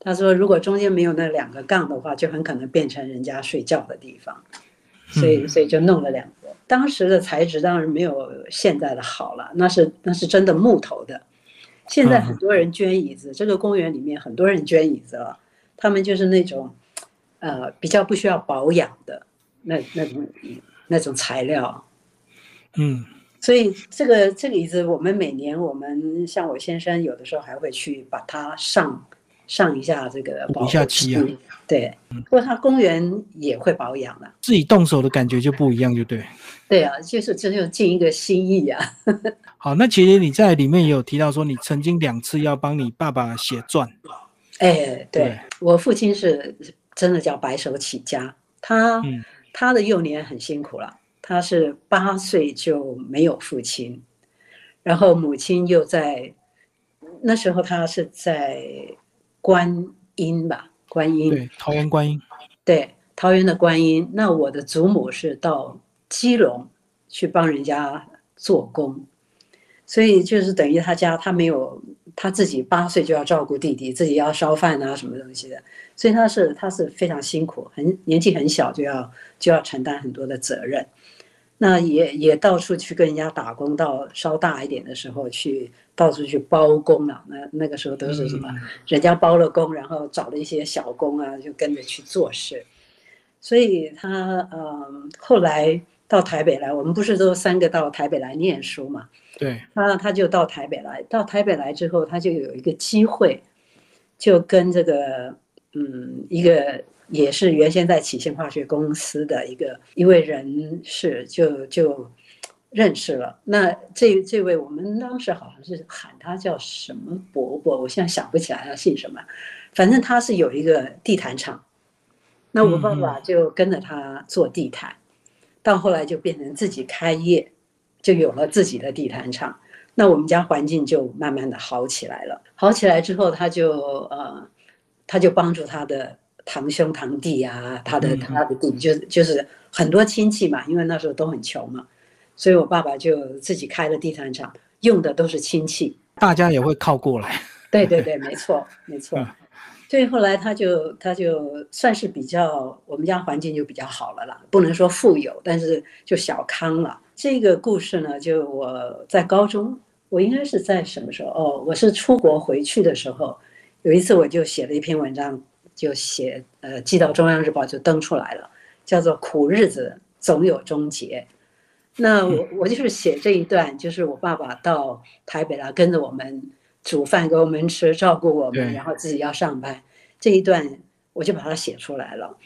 他说，如果中间没有那两个杠的话，就很可能变成人家睡觉的地方，所以所以就弄了两个。当时的材质当然没有现在的好了，那是那是真的木头的。现在很多人捐椅子，这个公园里面很多人捐椅子了，他们就是那种，呃，比较不需要保养的。那那种那种材料，嗯，所以这个这个椅子，我们每年我们像我先生有的时候还会去把它上上一下这个保一下漆啊。对，不过他公园也会保养的，自己动手的感觉就不一样，就对。对啊，就是这就尽一个心意啊。好，那其实你在里面也有提到说，你曾经两次要帮你爸爸写传。哎，对我父亲是真的叫白手起家，他他的幼年很辛苦了，他是八岁就没有父亲，然后母亲又在那时候他是在观音吧。观音对桃园观音，对桃园的观音。那我的祖母是到基隆去帮人家做工，所以就是等于他家他没有他自己八岁就要照顾弟弟，自己要烧饭啊什么东西的，所以他是他是非常辛苦，很年纪很小就要就要承担很多的责任。那也也到处去跟人家打工，到稍大一点的时候去到处去包工了。那那个时候都是什么？人家包了工，然后找了一些小工啊，就跟着去做事。所以他嗯，后来到台北来，我们不是都三个到台北来念书嘛？对。他他就到台北来，到台北来之后，他就有一个机会，就跟这个嗯一个。也是原先在启信化学公司的一个一位人士，就就认识了。那这这位我们当时好像是喊他叫什么伯伯，我现在想不起来他姓什么。反正他是有一个地毯厂，那我爸爸就跟着他做地毯，到后来就变成自己开业，就有了自己的地毯厂。那我们家环境就慢慢的好起来了。好起来之后，他就呃，他就帮助他的。堂兄堂弟啊，他的他的弟就就是很多亲戚嘛，因为那时候都很穷嘛，所以我爸爸就自己开了地毯厂，用的都是亲戚，大家也会靠过来。对对对，没错 没错。所以后来他就他就算是比较，我们家环境就比较好了啦，不能说富有，但是就小康了。这个故事呢，就我在高中，我应该是在什么时候？哦，我是出国回去的时候，有一次我就写了一篇文章。就写呃寄到中央日报就登出来了，叫做苦日子总有终结。那我我就是写这一段，就是我爸爸到台北来跟着我们煮饭给我们吃，照顾我们，然后自己要上班这一段，我就把它写出来了。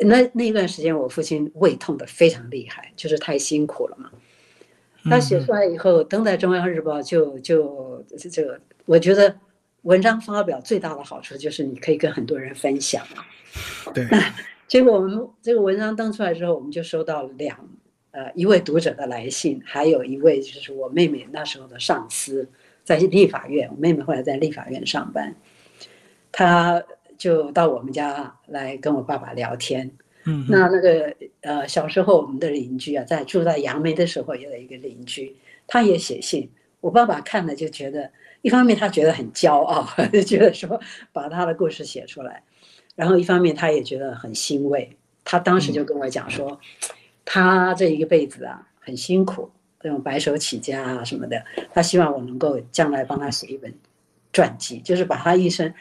那那段时间我父亲胃痛的非常厉害，就是太辛苦了嘛。他写出来以后登在中央日报，就就这个我觉得。文章发表最大的好处就是你可以跟很多人分享嘛。对。结果我们这个文章登出来之后，我们就收到两呃一位读者的来信，还有一位就是我妹妹那时候的上司，在立法院。我妹妹后来在立法院上班，她就到我们家来跟我爸爸聊天。嗯。那那个呃小时候我们的邻居啊，在住在杨梅的时候有一个邻居，他也写信，我爸爸看了就觉得。一方面他觉得很骄傲，就觉得说把他的故事写出来，然后一方面他也觉得很欣慰。他当时就跟我讲说，他这一辈子啊很辛苦，这种白手起家啊什么的，他希望我能够将来帮他写一本传记，就是把他一生，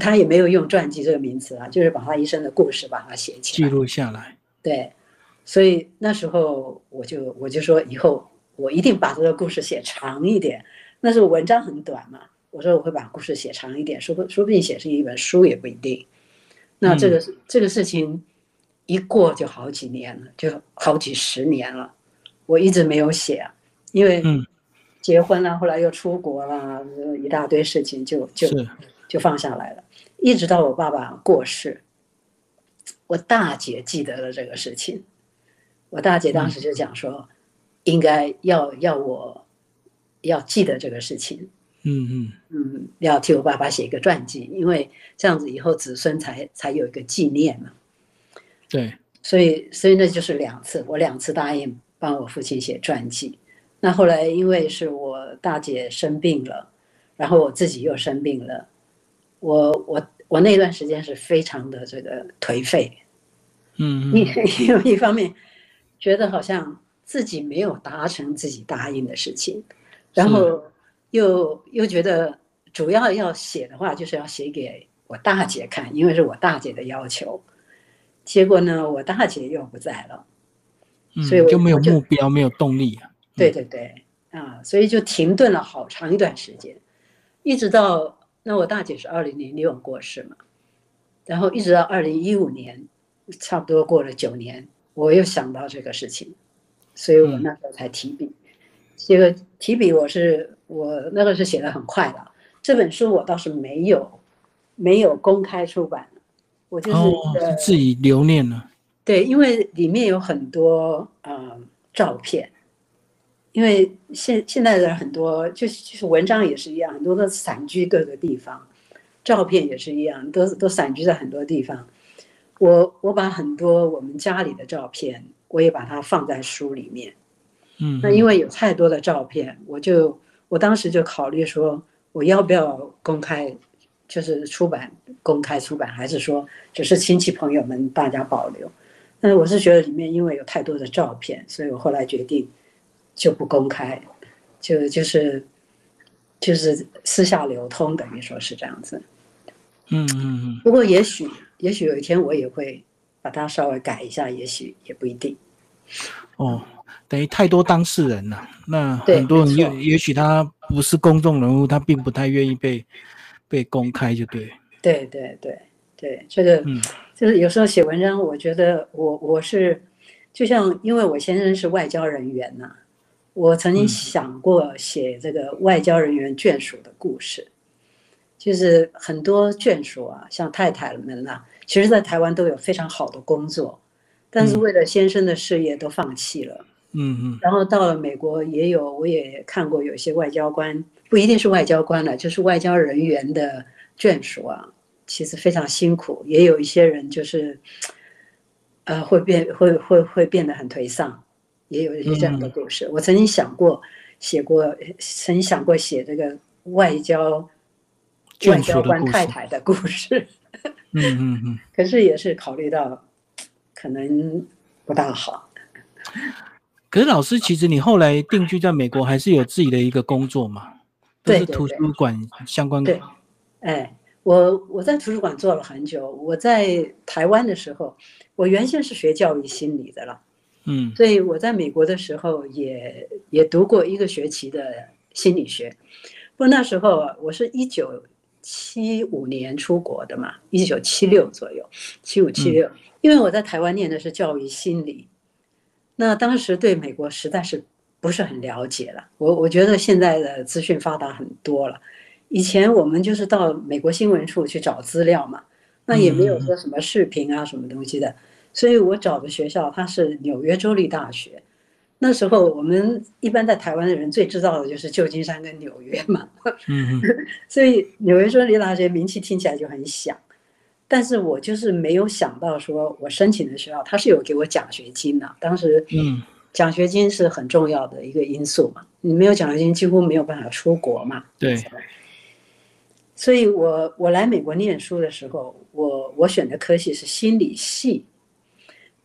他也没有用传记这个名词啊，就是把他一生的故事把它写起来，记录下来。对，所以那时候我就我就说以后我一定把这个故事写长一点。那是文章很短嘛，我说我会把故事写长一点，说不说不定写成一本书也不一定。那这个这个事情一过就好几年了，就好几十年了，我一直没有写，因为结婚了，后来又出国了，一大堆事情就就就放下来了。一直到我爸爸过世，我大姐记得了这个事情，我大姐当时就讲说，应该要要我。要记得这个事情，嗯嗯嗯，要替我爸爸写一个传记，因为这样子以后子孙才才有一个纪念嘛。对，所以所以那就是两次，我两次答应帮我父亲写传记。那后来因为是我大姐生病了，然后我自己又生病了，我我我那段时间是非常的这个颓废，嗯，因因为一方面觉得好像自己没有达成自己答应的事情。然后又又觉得主要要写的话，就是要写给我大姐看，因为是我大姐的要求。结果呢，我大姐又不在了，所以我就没有目标，没有动力啊对对对，啊，所以就停顿了好长一段时间，一直到那我大姐是二零零六过世嘛，然后一直到二零一五年，差不多过了九年，我又想到这个事情，所以我那时候才提笔。这个提笔我是我那个是写的很快的，这本书我倒是没有没有公开出版，我就是自己留念了。对，因为里面有很多呃照片。因为现现在的很多就是就是文章也是一样，很多都散居各个地方，照片也是一样，都都散居在很多地方。我我把很多我们家里的照片，我也把它放在书里面。嗯，那因为有太多的照片，我就我当时就考虑说，我要不要公开，就是出版公开出版，还是说只是亲戚朋友们大家保留？但是我是觉得里面因为有太多的照片，所以我后来决定。就不公开，就就是就是私下流通，等于说是这样子。嗯嗯嗯。不过也许也许有一天我也会把它稍微改一下，也许也不一定。哦，等于太多当事人了，那很多人也也许他不是公众人物，他并不太愿意被被公开，就对。对对对对，这个就是有时候写文章，我觉得我我是就像因为我先生是外交人员呐。我曾经想过写这个外交人员眷属的故事，就是很多眷属啊，像太太们呐，其实，在台湾都有非常好的工作，但是为了先生的事业都放弃了。嗯嗯。然后到了美国，也有我也看过有些外交官，不一定是外交官了，就是外交人员的眷属啊，其实非常辛苦。也有一些人就是，呃，会变会会会变得很颓丧。也有一些这样的故事。我曾经想过写过，曾经想过写这个外交外交官太太的故事。嗯嗯嗯。可是也是考虑到可能不大好。可是老师，其实你后来定居在美国，还是有自己的一个工作嘛？对图书馆相关。对。哎，我我在图书馆做了很久。我在台湾的时候，我原先是学教育心理的了。嗯，所以我在美国的时候也也读过一个学期的心理学，不过那时候我是一九七五年出国的嘛，一九七六左右，七五七六，因为我在台湾念的是教育心理，那当时对美国实在是不是很了解了。我我觉得现在的资讯发达很多了，以前我们就是到美国新闻处去找资料嘛，那也没有说什么视频啊什么东西的。所以我找的学校，它是纽约州立大学。那时候我们一般在台湾的人最知道的就是旧金山跟纽约嘛。嗯 所以纽约州立大学名气听起来就很响，但是我就是没有想到说，我申请的学校它是有给我奖学金的。当时，嗯，奖学金是很重要的一个因素嘛。你没有奖学金，几乎没有办法出国嘛。对。所以我我来美国念书的时候，我我选的科系是心理系。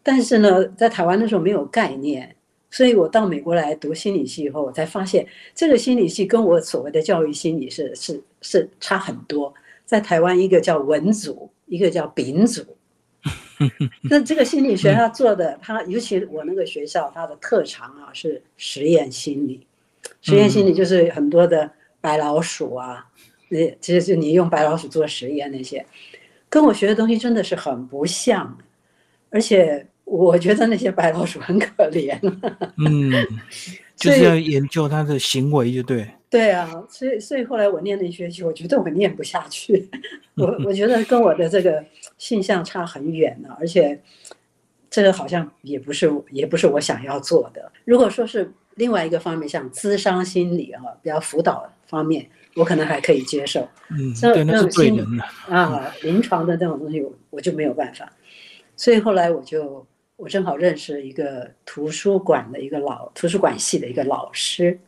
但是呢，在台湾的时候没有概念，所以我到美国来读心理系以后，我才发现这个心理系跟我所谓的教育心理是是是差很多。在台湾，一个叫文组，一个叫丙组。那这个心理学他做的，他尤其我那个学校，他的特长啊是实验心理。实验心理就是很多的白老鼠啊，那其实就你用白老鼠做实验那些，跟我学的东西真的是很不像，而且。我觉得那些白老鼠很可怜，嗯，就是要研究它的行为，就对。对啊，所以所以后来我念那学期，我觉得我念不下去，我我觉得跟我的这个性向差很远呢，而且这个好像也不是也不是我想要做的。如果说是另外一个方面，像咨商心理啊，比较辅导方面，我可能还可以接受。嗯，对，那是对人的啊，临床的那种东西，我就没有办法。所以后来我就。我正好认识一个图书馆的一个老图书馆系的一个老师，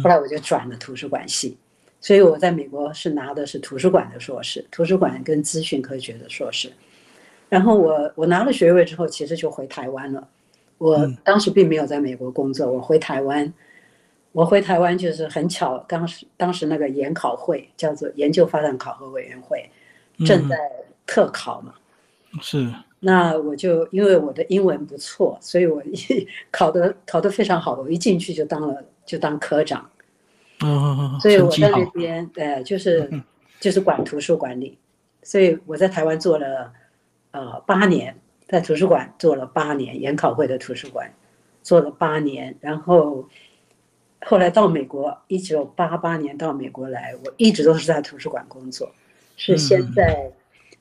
后来我就转了图书馆系，所以我在美国是拿的是图书馆的硕士，图书馆跟资讯科学的硕士。然后我我拿了学位之后，其实就回台湾了。我当时并没有在美国工作，我回台湾，我回台湾就是很巧，当时当时那个研考会叫做研究发展考核委员会正在特考嘛，是。那我就因为我的英文不错，所以我一 考的考得非常好，我一进去就当了就当科长。嗯，所以我在那边，呃，就是 就是管图书管理，所以我在台湾做了呃八年，在图书馆做了八年，研考会的图书馆做了八年，然后后来到美国，一九八八年到美国来，我一直都是在图书馆工作，是先在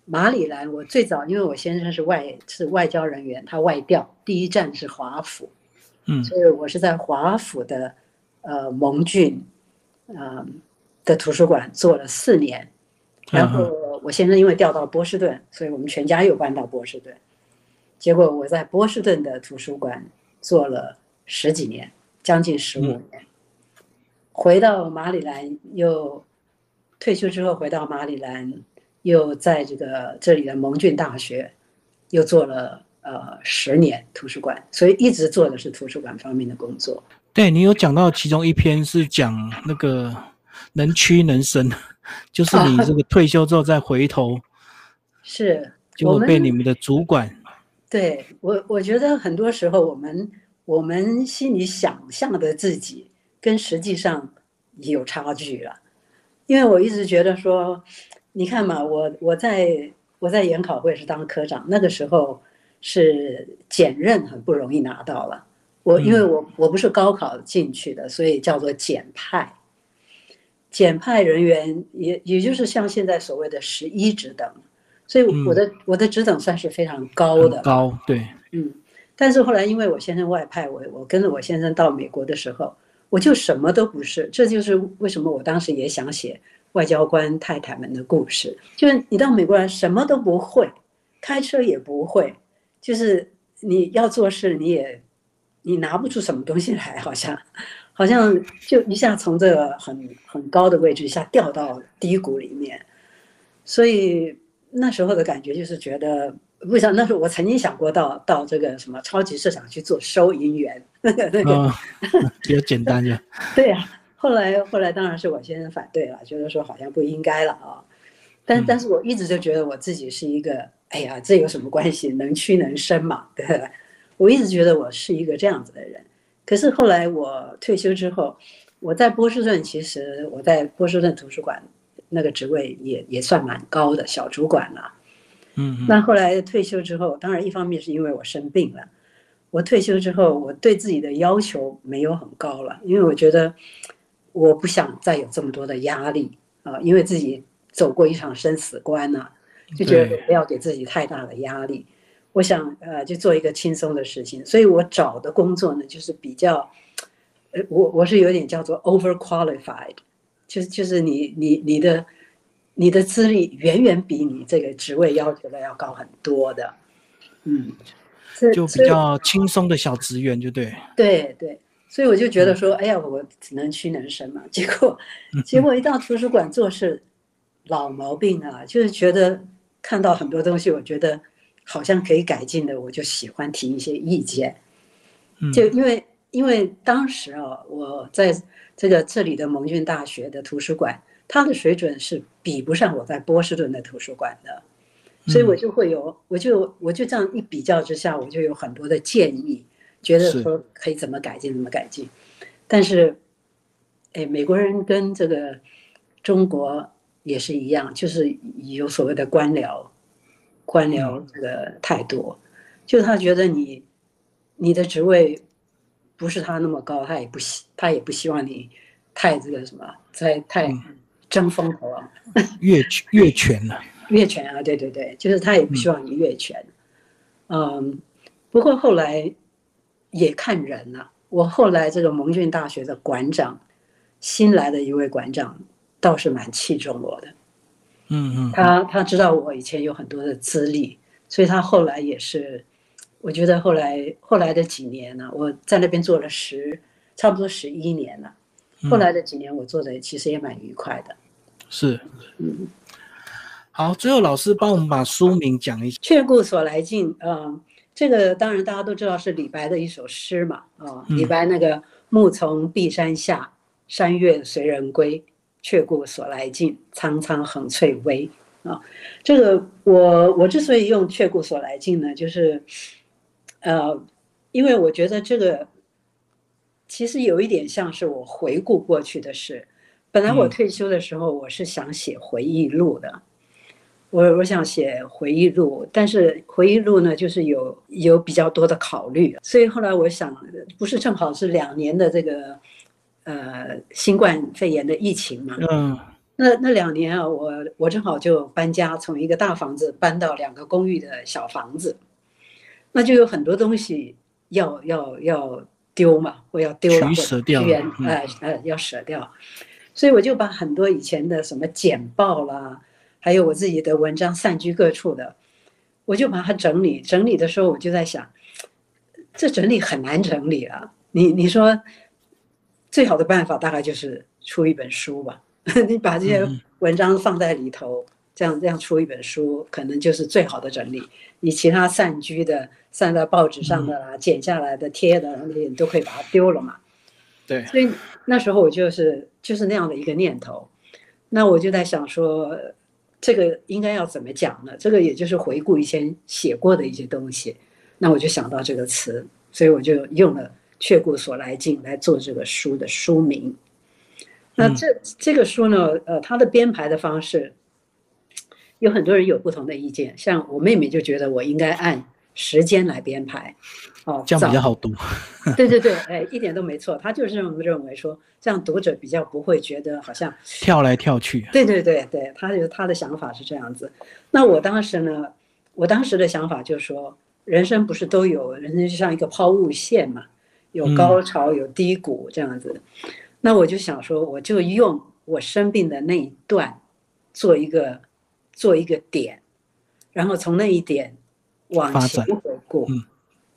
马里兰，我最早因为我先生是外是外交人员，他外调，第一站是华府，嗯，所以我是在华府的呃蒙郡，嗯。的图书馆做了四年，然后我先生因为调到波士顿，所以我们全家又搬到波士顿。结果我在波士顿的图书馆做了十几年，将近十五年。回到马里兰又退休之后回到马里兰，又在这个这里的蒙郡大学又做了呃十年图书馆，所以一直做的是图书馆方面的工作。对你有讲到其中一篇是讲那个。能屈能伸，就是你这个退休之后再回头，是就会被你们的主管。对我，我觉得很多时候我们我们心里想象的自己跟实际上有差距了，因为我一直觉得说，你看嘛，我我在我在研考会是当科长，那个时候是检任很不容易拿到了，我因为我我不是高考进去的，所以叫做检派。检派人员也也就是像现在所谓的十一职等，所以我的我的职等算是非常高的高。对，嗯，但是后来因为我先生外派我，我跟着我先生到美国的时候，我就什么都不是，这就是为什么我当时也想写外交官太太们的故事，就是你到美国来什么都不会，开车也不会，就是你要做事你也你拿不出什么东西来，好像。好像就一下从这个很很高的位置一下掉到低谷里面，所以那时候的感觉就是觉得，为啥？那时候我曾经想过到到这个什么超级市场去做收银员，那个那个比较简单呀。对呀，后来后来当然是我先生反对了，觉得说好像不应该了啊。但但是我一直就觉得我自己是一个，哎呀，这有什么关系？能屈能伸嘛，对吧？我一直觉得我是一个这样子的人。可是后来我退休之后，我在波士顿，其实我在波士顿图书馆那个职位也也算蛮高的小主管了。嗯，那后来退休之后，当然一方面是因为我生病了。我退休之后，我对自己的要求没有很高了，因为我觉得我不想再有这么多的压力啊，因为自己走过一场生死关呐，就觉得不要给自己太大的压力。我想呃，就做一个轻松的事情，所以我找的工作呢，就是比较，呃，我我是有点叫做 over qualified，就是就是你你你的你的资历远远比你这个职位要求的要高很多的，嗯，就比较轻松的小职员，就对，对对，所以我就觉得说，哎呀，我只能屈能伸嘛，结果 结果一到图书馆做事，老毛病啊，就是觉得看到很多东西，我觉得。好像可以改进的，我就喜欢提一些意见。就因为因为当时啊，我在这个这里的蒙郡大学的图书馆，它的水准是比不上我在波士顿的图书馆的，所以我就会有，我就我就这样一比较之下，我就有很多的建议，觉得说可以怎么改进，怎么改进。但是，哎，美国人跟这个中国也是一样，就是有所谓的官僚。官僚这个太多，就他觉得你你的职位不是他那么高，他也不希他也不希望你太这个什么，太太争风头啊，越越权了，越权啊，对对对，就是他也不希望你越权。嗯，不过后来也看人了。我后来这个蒙郡大学的馆长，新来的一位馆长倒是蛮器重我的。嗯嗯，他他知道我以前有很多的资历，所以他后来也是，我觉得后来后来的几年呢，我在那边做了十差不多十一年了，后来的几年我做的其实也蛮愉快的。是，嗯，好，最后老师帮我们把书名讲一下，《却故所来径》啊，这个当然大家都知道是李白的一首诗嘛，啊，李白那个“暮从碧山下，山月随人归”。却顾所来径，苍苍横翠微。啊！这个我我之所以用“却顾所来径”呢，就是，呃，因为我觉得这个其实有一点像是我回顾过去的事，本来我嗯。退休的时候，我是想写回忆录的，我我想写回忆录，但是回忆录呢，就是有有比较多的考虑，所以后来我想，不是正好是两年的这个呃新冠肺炎的疫情嘛，嗯那那两年啊，我我正好就搬家，从一个大房子搬到两个公寓的小房子，那就有很多东西要要要丢嘛，或要丢了，或者取舍掉捐嗯呃呃要舍掉，所以我就把很多以前的什么简报啦，还有我自己的文章散居各处的，我就把它整理。整理的时候，我就在想，这整理很难整理啊。你你说，最好的办法大概就是出一本书吧。你把这些嗯文章放在里头，这样这样出一本书，可能就是最好的整理。你其他散居的、散在报纸上的啦、剪下来的、贴的那些，你都可以把它丢了嘛。对，所以那时候我就是就是那样的一个念头，那我就在想说，这个应该要怎么讲呢？这个也就是回顾以前写过的一些东西，那我就想到这个词，所以我就用了“却故所来径”来做这个书的书名。那这这个书呢，呃，它的编排的方式，有很多人有不同的意见，像我妹妹就觉得我应该按时间来编排，哦，这样比较好读。对对对，哎，一点都没错，他就是这么认为说，这样读者比较不会觉得好像，跳来跳去。对对对对，他就他的想法是这样子。那我当时呢，我当时的想法就是说，人生不是都有，人生就像一个抛物线嘛，有高潮有低谷这样子。那我就想说，我就用我生病的那一段做一个做一个点，然后从那一点往前回顾，嗯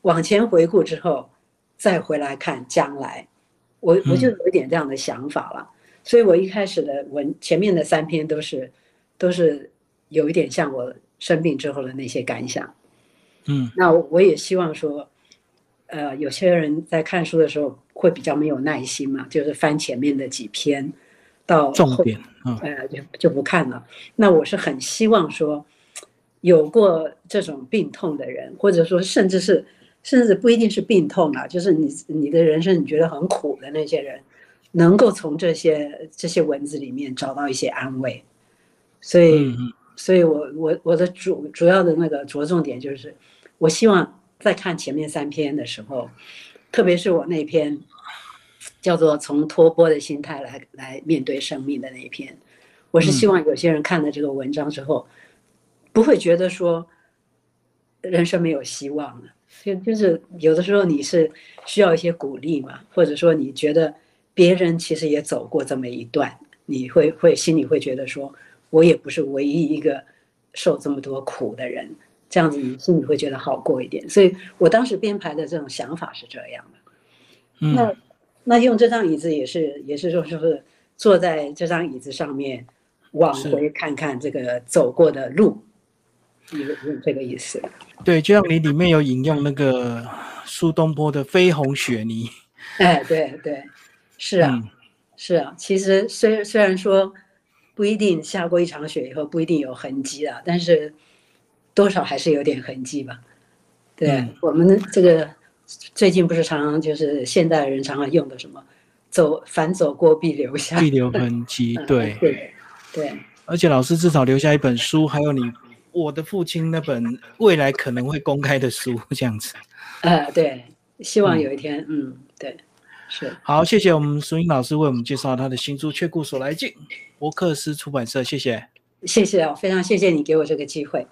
往前回顾之后，再回来看将来，我我就嗯有一点这样的想法了。所以我一开始的文前面的三篇都是都是有一点像我生病之后的那些感想。嗯那我也希望说，呃，有些人在看书的时候会比较没有耐心嘛，就是翻前面的几篇到后重点。嗯呃，就就不看了。那我是很希望说，有过这种病痛的人，或者说甚至是甚至不一定是病痛啊，就是你你的人生你觉得很苦的那些人，能够从这些这些文字里面找到一些安慰。所以，所以我我我的主主要的那个着重点就是，我希望在看前面三篇的时候，特别是我那篇叫做“从托钵的心态来来面对生命”的那一篇，我是希望有些人看了这个文章之后，不会觉得说人生没有希望了。就就是有的时候你是需要一些鼓励嘛，或者说你觉得别人其实也走过这么一段，你会会心里会觉得说，我也不是唯一一个受这么多苦的人，这样子你心里会觉得好过一点。所以我当时编排的这种想法是这样的。嗯那那用这张椅子也是也是说就是坐在这张椅子上面往回看看这个走过的路，有有这个意思。对，就像你里面有引用那个苏东坡的“飞鸿雪泥哎，对对，是”，啊。嗯是啊，其实虽虽然说不一定下过一场雪以后不一定有痕迹啊，但是多少还是有点痕迹吧。对、嗯我们这个最近不是常常就是现代人常常用的什么“走凡走过必留下必留痕迹。嗯对，对对而且老师至少留下一本书，还有你我的父亲那本未来可能会公开的书，这样子。呃对，希望嗯有一天，嗯对，是好，谢谢我们苏英老师为我们介绍他的新书《却故所来径》，博克斯出版社，谢谢。谢谢啊，非常谢谢你给我这个机会。